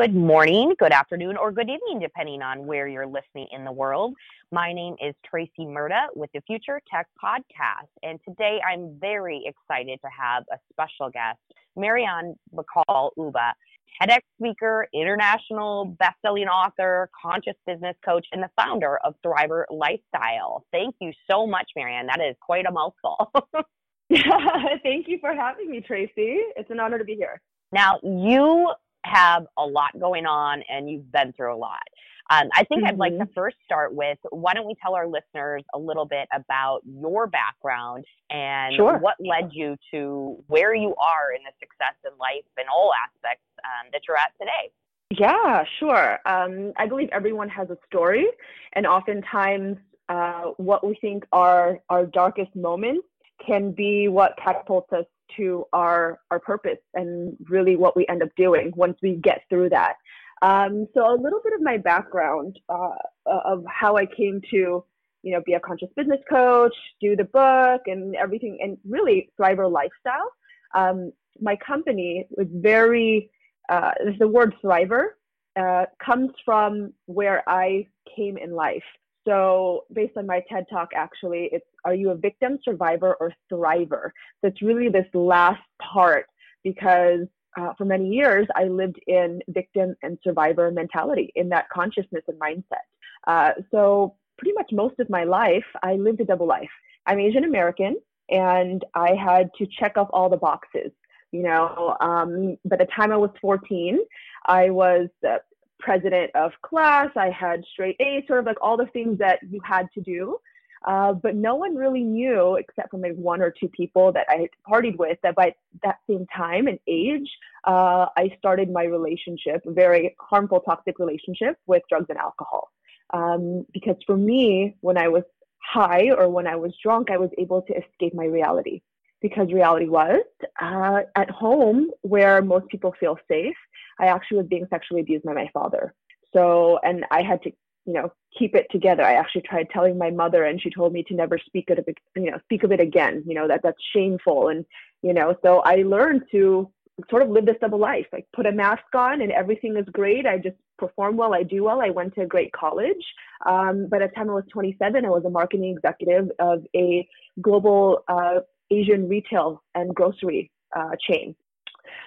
Good morning, good afternoon, or good evening, depending on where you're listening in the world. My name is Tracy Murda with the Future Tech Podcast, and today I'm very excited to have a special guest, Marianne Bacoluba, TEDx speaker, international best-selling author, conscious business coach, and the founder of Thriver Lifestyle. Thank you so much, Marianne. That is quite a mouthful. Thank you for having me, Tracy. It's an honor to be here. Now, you have a lot going on and you've been through a lot. Um, I think mm-hmm. I'd like to mm-hmm. first start with why don't we tell our listeners a little bit about your background and sure. what led you to where you are in the success in life in all aspects um, that you're at today? Yeah, sure. Um, I believe everyone has a story, and oftentimes uh, what we think are our darkest moments can be what catapults us to our our purpose and really what we end up doing once we get through that. Um, so a little bit of my background uh, of how I came to you know be a conscious business coach, do the book and everything, and really Thriver lifestyle. Um, my company was very uh, the word Thriver uh, comes from where I came in life. So, based on my TED talk, actually, it's are you a victim, survivor, or thriver? So, it's really this last part because uh, for many years I lived in victim and survivor mentality in that consciousness and mindset. Uh, so, pretty much most of my life, I lived a double life. I'm Asian American, and I had to check off all the boxes. You know, um, by the time I was 14, I was uh, president of class. I had straight A's, sort of like all the things that you had to do. Uh, but no one really knew, except for maybe one or two people that I had partied with, that by that same time and age, uh, I started my relationship, very harmful, toxic relationship with drugs and alcohol. Um, because for me, when I was high or when I was drunk, I was able to escape my reality. Because reality was uh, at home, where most people feel safe, I actually was being sexually abused by my father. So, and I had to, you know, keep it together. I actually tried telling my mother, and she told me to never speak of it, you know, speak of it again. You know that that's shameful, and you know, so I learned to sort of live this double life. Like put a mask on, and everything is great. I just perform well. I do well. I went to a great college. Um, by the time I was 27, I was a marketing executive of a global uh, Asian retail and grocery uh, chain.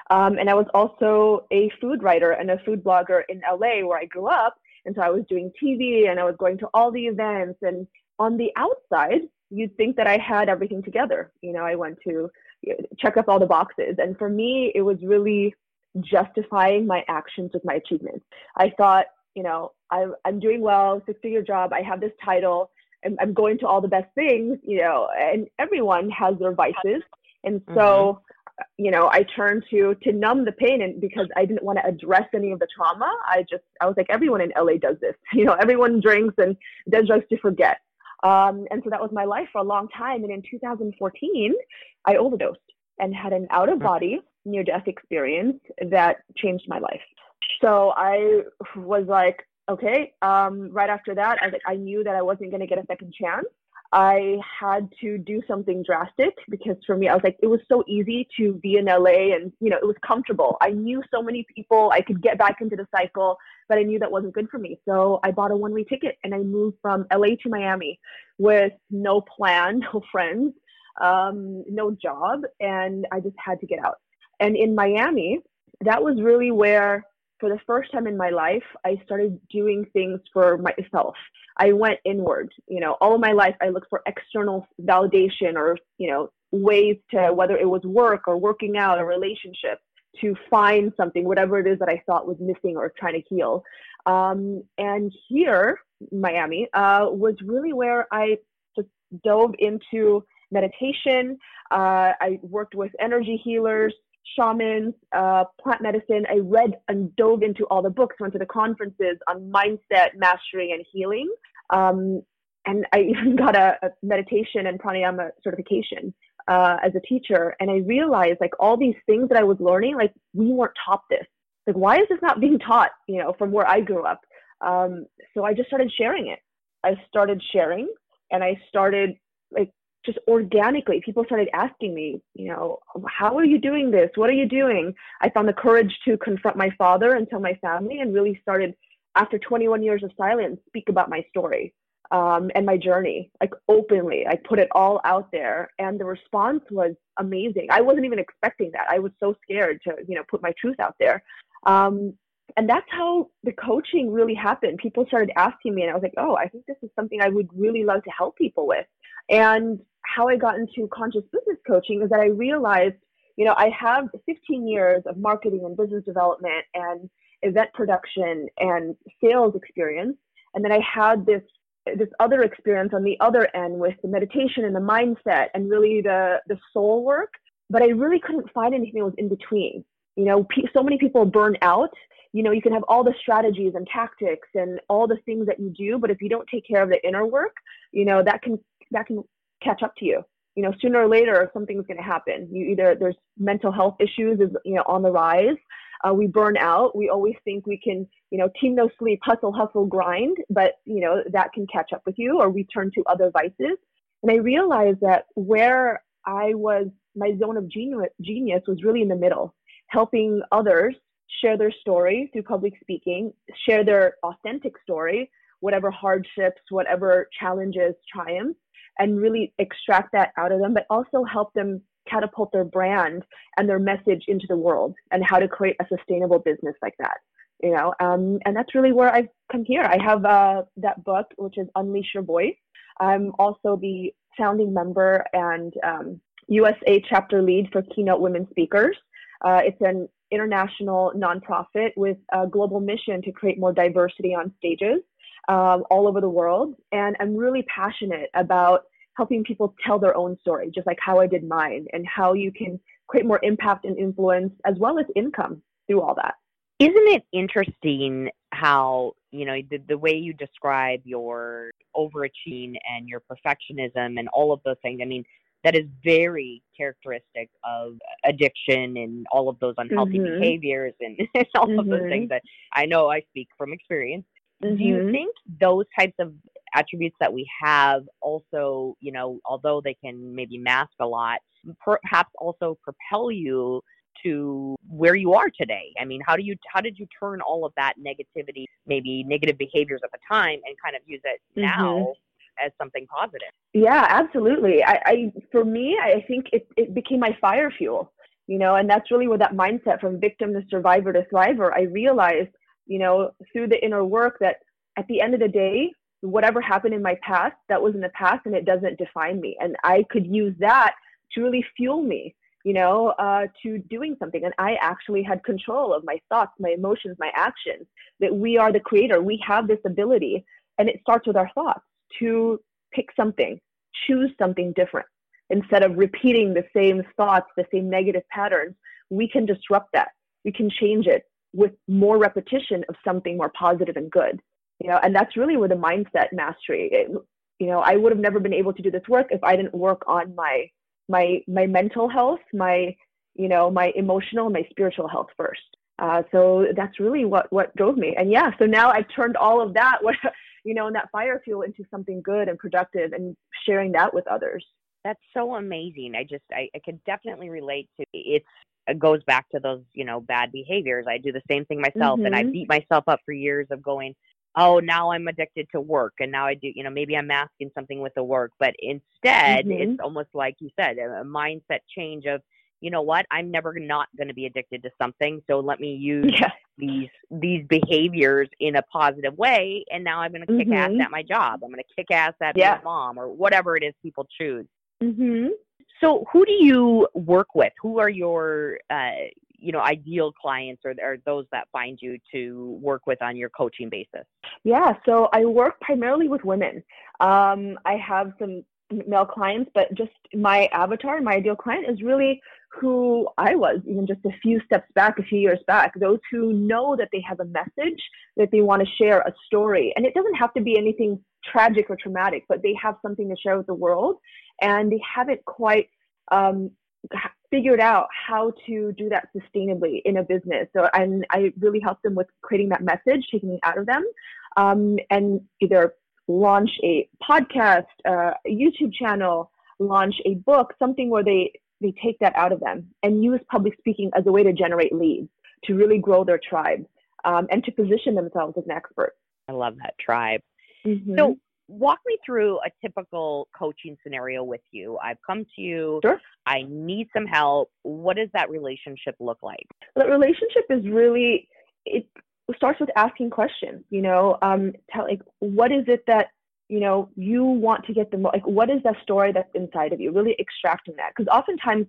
Um, and I was also a food writer and a food blogger in LA where I grew up. And so I was doing TV and I was going to all the events. And on the outside, you'd think that I had everything together. You know, I went to check off all the boxes. And for me, it was really justifying my actions with my achievements. I thought, you know, I, I'm doing well, six figure job, I have this title, I'm, I'm going to all the best things, you know, and everyone has their vices. And so mm-hmm you know, I turned to to numb the pain, and because I didn't want to address any of the trauma, I just I was like, everyone in LA does this. You know, everyone drinks and does drugs to forget. Um, and so that was my life for a long time. And in 2014, I overdosed and had an out of body near death experience that changed my life. So I was like, okay. Um, right after that, I like, I knew that I wasn't going to get a second chance. I had to do something drastic because for me, I was like, it was so easy to be in LA and, you know, it was comfortable. I knew so many people. I could get back into the cycle, but I knew that wasn't good for me. So I bought a one way ticket and I moved from LA to Miami with no plan, no friends, um, no job. And I just had to get out. And in Miami, that was really where for the first time in my life, I started doing things for myself. I went inward. You know, all of my life, I looked for external validation or, you know, ways to whether it was work or working out or relationship to find something, whatever it is that I thought was missing or trying to heal. Um, and here, Miami, uh, was really where I just dove into meditation. Uh, I worked with energy healers, shamans, uh, plant medicine. I read and dove into all the books, went to the conferences on mindset, mastery, and healing. Um, and I even got a, a, meditation and pranayama certification uh, as a teacher. And I realized like all these things that I was learning, like we weren't taught this. Like, why is this not being taught, you know, from where I grew up? Um, so I just started sharing it. I started sharing and I started like just organically, people started asking me, you know, how are you doing this? What are you doing? I found the courage to confront my father and tell my family, and really started, after 21 years of silence, speak about my story um, and my journey, like openly. I put it all out there, and the response was amazing. I wasn't even expecting that. I was so scared to, you know, put my truth out there. Um, and that's how the coaching really happened. People started asking me, and I was like, oh, I think this is something I would really love to help people with. And how I got into conscious business coaching is that I realized, you know, I have 15 years of marketing and business development and event production and sales experience. And then I had this this other experience on the other end with the meditation and the mindset and really the the soul work. But i really couldn't find anything that was in between. You know so many people burn out. You know you can have all the strategies and tactics and all the things that you do but if you don't take care of the inner work you know that can that can catch up to you. You know sooner or later something's going to happen. You either there's mental health issues is you know on the rise uh, we burn out. We always think we can you know team no sleep hustle hustle grind but you know that can catch up with you or we turn to other vices. And i realized that where i was my zone of genius, genius was really in the middle helping others share their story through public speaking share their authentic story whatever hardships whatever challenges triumphs and really extract that out of them, but also help them catapult their brand and their message into the world and how to create a sustainable business like that. You know, um, and that's really where I've come here. I have uh, that book, which is Unleash Your Voice. I'm also the founding member and um, USA chapter lead for Keynote Women Speakers. Uh, it's an international nonprofit with a global mission to create more diversity on stages um, all over the world. And I'm really passionate about helping people tell their own story, just like how I did mine, and how you can create more impact and influence as well as income through all that. Isn't it interesting how, you know, the, the way you describe your overachieving and your perfectionism and all of those things? I mean, that is very characteristic of addiction and all of those unhealthy mm-hmm. behaviors and all mm-hmm. of those things mm-hmm. that I know I speak from experience. Mm-hmm. Do you mm-hmm. think those types of attributes that we have also, you know, although they can maybe mask a lot, perhaps also propel you to where you are today? I mean, how do you how did you turn all of that negativity, maybe negative behaviors at the time, and kind of use it mm-hmm. now as something positive? Yeah, absolutely. I, I for me, I think it it became my fire fuel. You know, and that's really where that mindset from victim to survivor to thriver. I realized you know, through the inner work that at the end of the day, whatever happened in my past, that was in the past and it doesn't define me. And I could use that to really fuel me, you know, uh, to doing something. And I actually had control of my thoughts, my emotions, my actions, that we are the creator. We have this ability. And it starts with our thoughts to pick something, choose something different. Instead of repeating the same thoughts, the same negative patterns, we can disrupt that. We can change it with more repetition of something more positive and good you know and that's really where the mindset mastery it, you know i would have never been able to do this work if i didn't work on my my my mental health my you know my emotional my spiritual health first. Uh, so that's really what what drove me. And yeah so now i've turned all of that what you know and that fire fuel into something good and productive and sharing that with others. That's so amazing. I just i, I could definitely relate to it's it goes back to those you know bad behaviors i do the same thing myself mm-hmm. and i mm-hmm. beat myself up for years of going oh now i'm addicted to work and now i do you know maybe i'm masking something with the work but instead mm-hmm. it's almost like you said a, mindset change of you know what i'm never not going to be addicted to something so let me use yeah. these these behaviors in a positive way and now i'm going to kick mm-hmm. ass at my job i'm going to kick ass at yeah. my mom or whatever it is people choose mm-hmm. So who do you work with? Who are your uh, you know ideal clients or, or those that find you to work with on your coaching basis? Yeah so i work primarily with women. Um, i have some male clients but just my avatar my ideal client is really who I was even just a few steps back, a few years back, those who know that they have a message, that they want to share a story. And it doesn't have to be anything tragic or traumatic, but they have something to share with the world and they haven't quite um, figured out how to do that sustainably in a business. So and I really help them with creating that message, taking it out of them, um, and either launch a podcast, uh, a YouTube channel, launch a book, something where they they take that out of them and use public speaking as a way to generate leads, to really grow their tribe, um, and to position themselves as an expert. I love that tribe. Mm-hmm. So, walk me through a typical coaching scenario with you. I've come to you. Sure. I need some help. What does that relationship look like? The relationship is really it starts with asking questions. You know, um, tell like what is it that you know you want to get the like what is that story that's inside of you? Really extracting that. Because oftentimes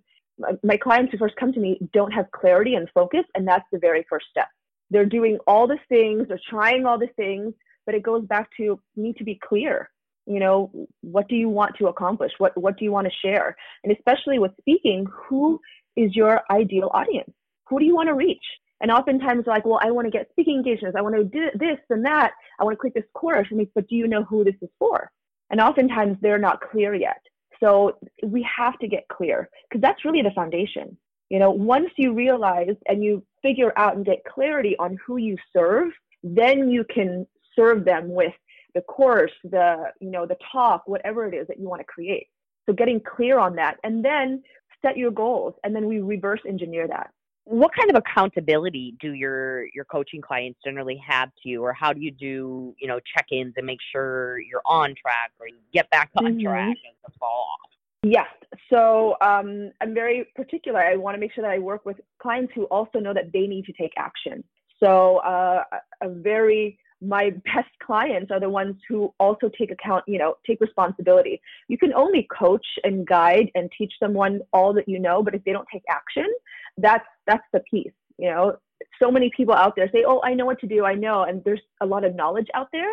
my clients who first come to me don't have clarity and focus and that's the very first step. They're doing all the things they're trying all the things but it goes back to need to be clear. You know what do you want to accomplish? What what do you want to share? And especially with speaking who is your ideal audience? Who do you want to reach and oftentimes, like, well, I want to get speaking engagements. I want to do this and that. I want to create this course. And but do you know who this is for? And oftentimes, they're not clear yet. So we have to get clear because that's really the foundation. You know, once you realize and you figure out and get clarity on who you serve, then you can serve them with the course, the you know, the talk, whatever it is that you want to create. So getting clear on that, and then set your goals, and then we reverse engineer that what kind of accountability do your your coaching clients generally have to you? Or how do you do you know check-ins and make sure you're on track or you get back on mm-hmm. track and fall off? Yes. So um, i'm very particular. I want to make sure that i work with clients who also know that they need to take action. So uh, a very my best clients are the ones who also take account, you know, take responsibility. You can only coach and guide and teach someone all that you know, but if they don't take action, that's that's the piece you know? So many people out there say oh i know what to do i know and there's a lot of knowledge out there.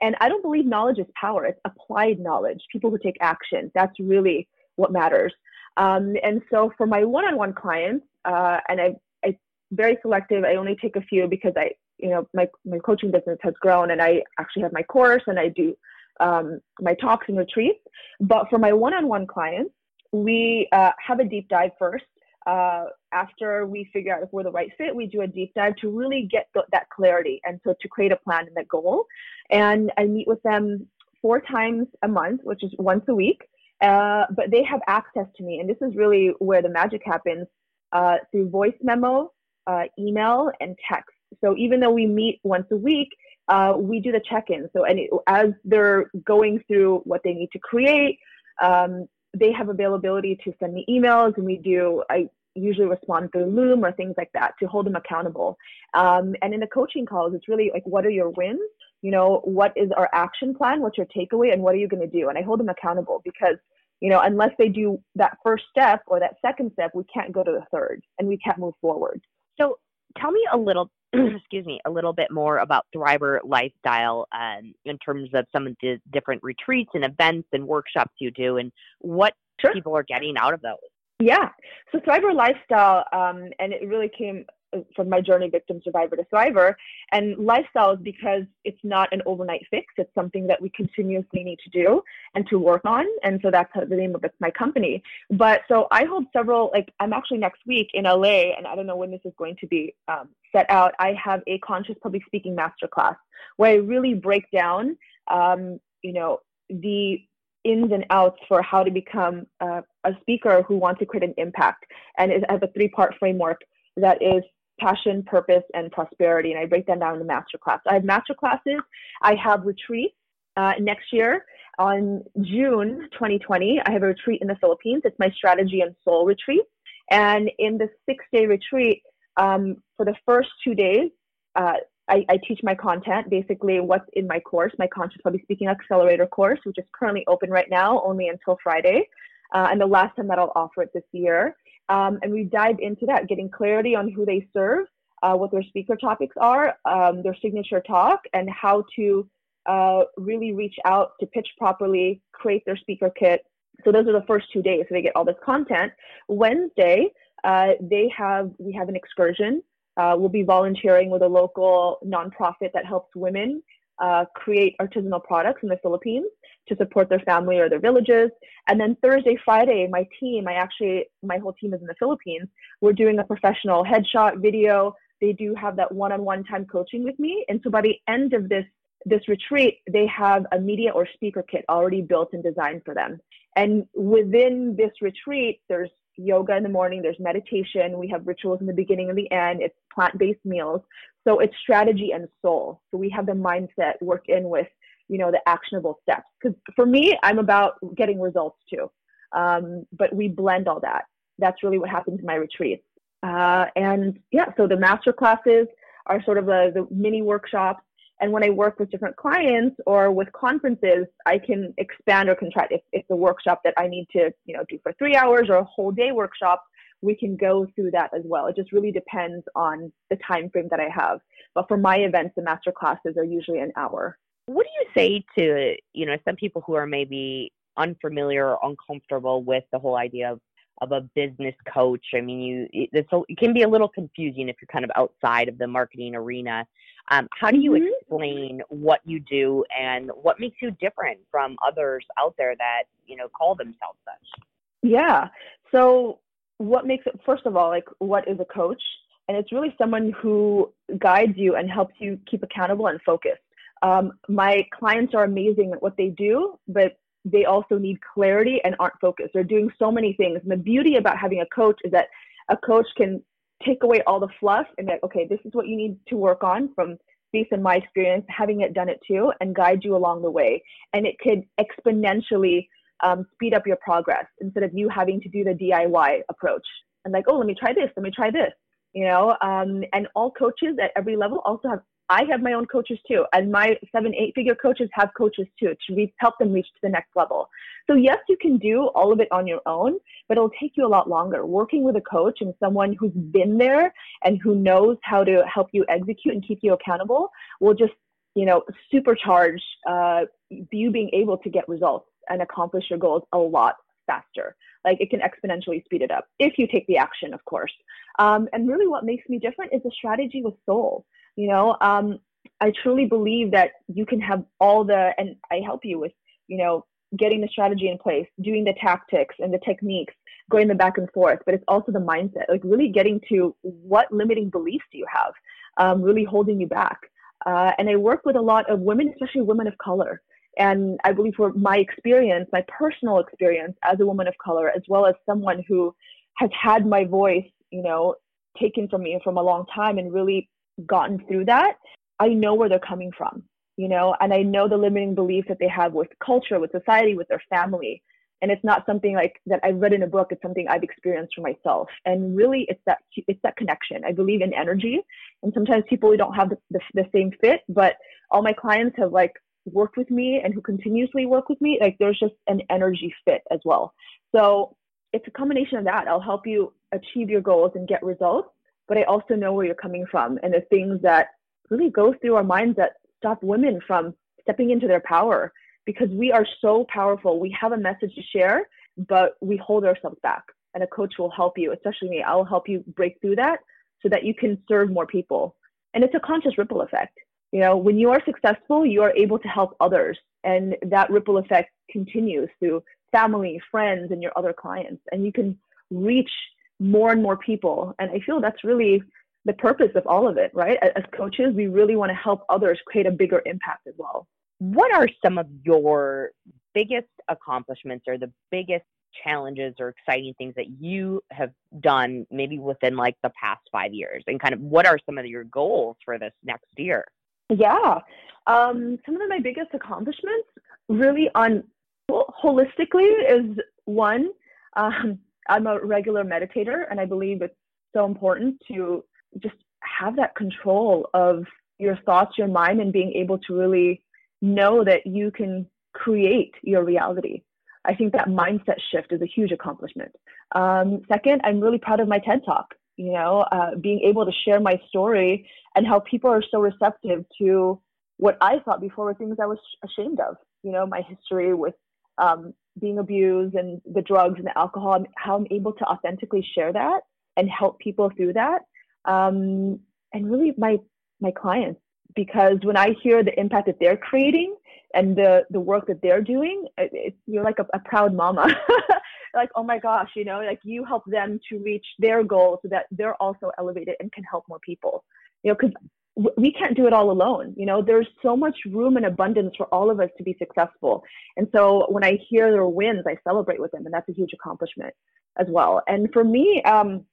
And i don't believe knowledge is power it's applied knowledge people who take action that's really what matters. Um, and so for my one-on-one clients uh, and I, I very selective i only take a few because i you know my, my coaching business has grown and i actually have my course and i do um, my talks and retreats. But for my one-on-one clients we uh, have a deep dive first uh, after we figure out if we're the right fit, we do a deep dive to really get th- that clarity and so to create a plan and a goal. And I meet with them four times a month, which is once a week. Uh, but they have access to me, and this is really where the magic happens uh, through voice memo, uh, email, and text. So even though we meet once a week, uh, we do the check-in. So and as they're going through what they need to create, um, they have availability to send me emails and we do i usually respond through loom or things like that to hold them accountable. Um, and in the coaching calls it's really like what are your wins? You know what is our action plan? What's your takeaway? And what are you going to do? And i hold them accountable because you know unless they do that first step or that second step we can't go to the third and we can't move forward. So tell me a little excuse me, a little bit more about Thriver Lifestyle um, in terms of some of the different retreats and events and workshops you do and what sure. people are getting out of those. Yeah. So Thriver Lifestyle, um, and it really came from my journey victim survivor to thriver. And lifestyle is because it's not an overnight fix. It's something that we continuously need to do and to work on. And so that's the name of my company. But so i hold several like i'm actually next week in la and i don't know when this is going to be um, set out. I have a conscious public speaking masterclass where i really break down um, you know the ins and outs for how to become uh, a speaker who wants to create an impact and it has a three part framework that is passion, purpose, and prosperity. And I break that down into the master class. I have master classes. I have retreats uh, next year on June 2020. I have a retreat in the Philippines. It's my strategy and soul retreat. And in the six day retreat, um, for the first two days, uh, I, I, teach my content, basically what's in my course, my Conscious Public Speaking Accelerator course, which is currently open right now, only until Friday, uh, and the last time that I'll offer it this year. Um, and we dive into that, getting clarity on who they serve, uh, what their speaker topics are, um, their signature talk, and how to uh, really reach out to pitch properly, create their speaker kit. So those are the first two days. So they get all this content. Wednesday, uh, they have we have an excursion. Uh, we'll be volunteering with a local nonprofit that helps women uh, create artisanal products in the Philippines to support their family or their villages. And then Thursday, Friday, my team, I actually, my whole team is in the Philippines. We're doing a professional headshot video. They do have that one-on-one time coaching with me. And so by the end of this this retreat, they have a media or speaker kit already built and designed for them. And within this retreat, there's yoga in the morning, there's meditation, we have rituals in the beginning and the end, it's plant based meals. So it's strategy and soul. So we have the mindset work in with you know the actionable steps. Because for me i'm about getting results too. Um, but we blend all that. That's really what happens in my retreats. Uh, and yeah so the master classes are sort of the, the mini workshops and when i work with different clients or with conferences i can expand or contract. If it's a workshop that i need to you know do for three hours or a whole day workshop we can go through that as well. It just really depends on the time frame that i have. But for my events the master classes are usually an hour. What do you say to you know some people who are maybe unfamiliar or uncomfortable with the whole idea of of a business coach. I mean you it, it can be a little confusing if you're kind of outside of the marketing arena. Um, how do you mm-hmm. explain what you do and what makes you different from others out there that you know call themselves such? Yeah. So what makes it first of all like what is a coach? And it's really someone who guides you and helps you keep accountable and focused. Um, my clients are amazing at what they do, but they also need clarity and aren't focused. They're doing so many things. And the beauty about having a coach is that a coach can take away all the fluff and be like, okay, this is what you need to work on from based on my experience, having it done it too, and guide you along the way. And it could exponentially um, speed up your progress instead of you having to do the DIY approach and like, oh, let me try this, let me try this, you know. Um, and all coaches at every level also have I have my own coaches too, and my seven, eight figure coaches have coaches too to re- help them reach to the next level. So, yes, you can do all of it on your own, but it'll take you a lot longer. Working with a coach and someone who's been there and who knows how to help you execute and keep you accountable will just, you know, supercharge uh, you being able to get results and accomplish your goals a lot faster. Like it can exponentially speed it up if you take the action, of course. Um, and really, what makes me different is the strategy with soul. You know, um, I truly believe that you can have all the, and I help you with, you know, getting the strategy in place, doing the tactics and the techniques, going the back and forth, but it's also the mindset, like really getting to what limiting beliefs do you have, um, really holding you back. Uh, and I work with a lot of women, especially women of color. And I believe for my experience, my personal experience as a woman of color, as well as someone who has had my voice, you know, taken from me from a long time and really gotten through that, I know where they're coming from, you know, and I know the limiting beliefs that they have with culture, with society, with their family. And it's not something like that I've read in a book. It's something I've experienced for myself. And really, it's that it's that connection. I believe in energy, and sometimes people don't have the, the, the same fit. But all my clients have like worked with me and who continuously work with me. Like there's just an energy fit as well. So it's a combination of that. I'll help you achieve your goals and get results but I also know where you're coming from and the things that really go through our minds that stop women from stepping into their power because we are so powerful. We have a message to share, but we hold ourselves back. And a coach will help you, especially me. I'll help you break through that so that you can serve more people. And it's a conscious ripple effect. You know, when you are successful, you are able to help others. And that ripple effect continues through family, friends, and your other clients. And you can reach more and more people. And I feel that's really the purpose of all of it, right? As coaches, we really want to help others create a bigger impact as well. What are some of your biggest accomplishments or the biggest challenges or exciting things that you have done maybe within like the past five years and kind of what are some of your goals for this next year yeah um, some of my biggest accomplishments really on well, holistically is one um, I'm a regular meditator, and I believe it's so important to just have that control of your thoughts, your mind, and being able to really know that you can create your reality. I think that mindset shift is a huge accomplishment. Um, second, I'm really proud of my TED Talk. You know, uh, being able to share my story and how people are so receptive to what I thought before were things I was ashamed of. You know, my history with um, being abused and the drugs and the alcohol, how I'm able to authentically share that and help people through that. Um, and really, my my clients because when I hear the impact that they're creating and the the work that they're doing, it, it, you're like a, a proud mama. like, oh my gosh, you know, like you help them to reach their goal so that they're also elevated and can help more people. You know, because we can't do it all alone. You know, there's so much room and abundance for all of us to be successful. And so when I hear their wins, I celebrate with them, and that's a huge accomplishment as well. And for me, um,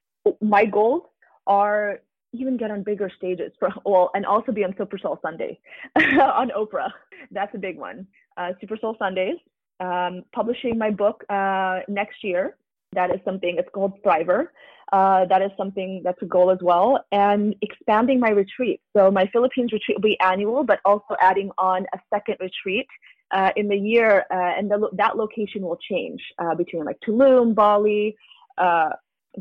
my goals are even get on bigger stages for well and also be on super soul sunday on oprah that's a big one uh, super soul sundays um, publishing my book uh, next year that is something it's called thriver uh, that is something that's a goal as well and expanding my retreat so my philippines retreat will be annual but also adding on a second retreat uh, in the year uh, and the, that location will change uh, between like tulum bali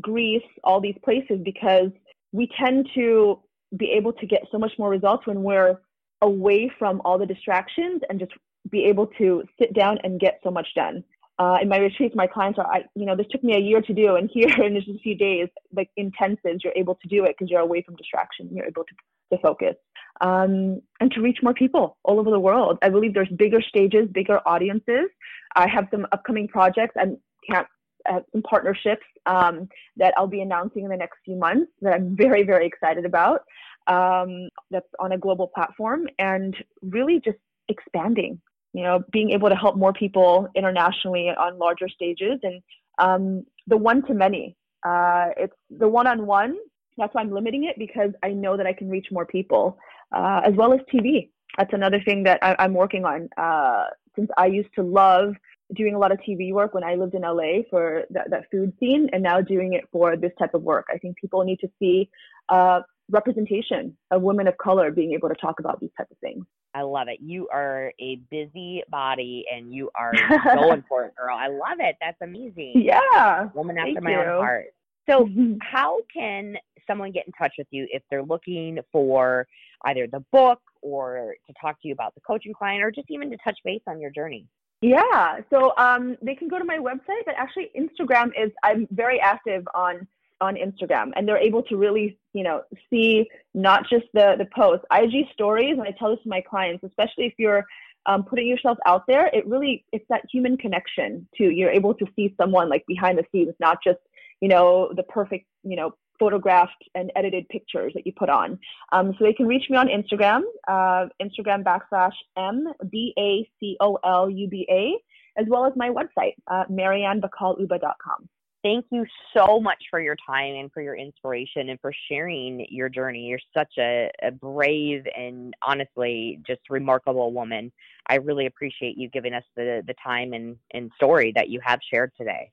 greece all these places because we tend to be able to get so much more results when we're away from all the distractions and just be able to sit down and get so much done. Uh, in my retreats, my clients are, I, you know, this took me a year to do, and here in just a few days, like intensives, you're able to do it because you're away from distraction. You're able to, to focus um, and to reach more people all over the world. I believe there's bigger stages, bigger audiences. I have some upcoming projects. and can't uh, some partnerships um, that I'll be announcing in the next few months that I'm very, very excited about. Um, that's on a global platform and really just expanding, you know, being able to help more people internationally on larger stages and um, the one to many. Uh, it's the one on one. That's why I'm limiting it because I know that I can reach more people, uh, as well as TV. That's another thing that I, am working on. Uh, since I used to love doing a lot of TV work when I lived in LA for that, that food scene and now doing it for this type of work. I think people need to see uh, representation of women of color being able to talk about these types of things. I love it. You are a busy body and you are so important, girl. I love it. That's amazing. Yeah. Woman after my you. own heart. So, mm-hmm. how can someone get in touch with you if they're looking for either the book or to talk to you about the coaching client or just even to touch base on your journey? Yeah, so um, they can go to my website, but actually Instagram is I'm very active on on Instagram, and they're able to really you know see not just the the posts, IG stories, and I tell this to my clients, especially if you're um, putting yourself out there, it really it's that human connection too. You're able to see someone like behind the scenes, not just you know the perfect you know photographed and edited pictures that you put on. Um, so they can reach me on Instagram, uh, Instagram backslash M B A C O L U B A, as well as my website, uh, mariannebacoluba.com. Thank you so much for your time and for your inspiration and for sharing your journey. You're such a, a brave and honestly just remarkable woman. I really appreciate you giving us the, the time and, and story that you have shared today.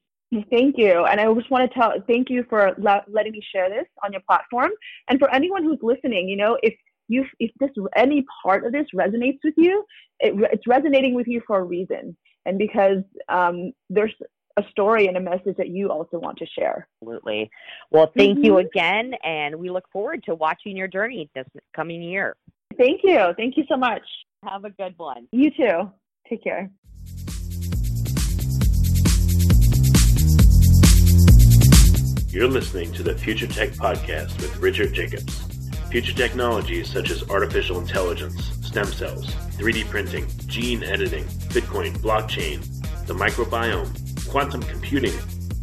Thank you. And I just want to tell, thank you for le- letting me share this on your platform. And for anyone who's listening, you know, if you, if this, any part of this resonates with you, it, it's resonating with you for a reason. And because um, there's a story and a message that you also want to share. Absolutely. Well, thank mm-hmm. you again. And we look forward to watching your journey this coming year. Thank you. Thank you so much. Have a good one. You too. Take care. You're listening to the Future Tech Podcast with Richard Jacobs. Future technologies such as artificial intelligence, stem cells, 3D printing, gene editing, Bitcoin, blockchain, the microbiome, quantum computing,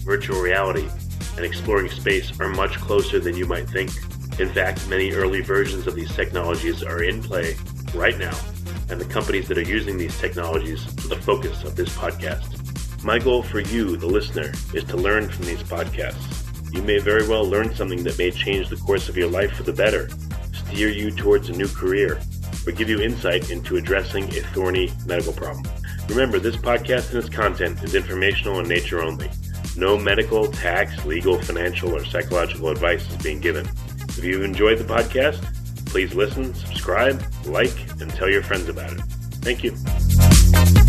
virtual reality, and exploring space are much closer than you might think. In fact, many early versions of these technologies are in play right now, and the companies that are using these technologies are the focus of this podcast. My goal for you, the listener, is to learn from these podcasts you may very well learn something that may change the course of your life for the better, steer you towards a new career, or give you insight into addressing a thorny medical problem. Remember, this podcast and its content is informational in nature only. No medical, tax, legal, financial, or psychological advice is being given. If you've enjoyed the podcast, please listen, subscribe, like, and tell your friends about it. Thank you.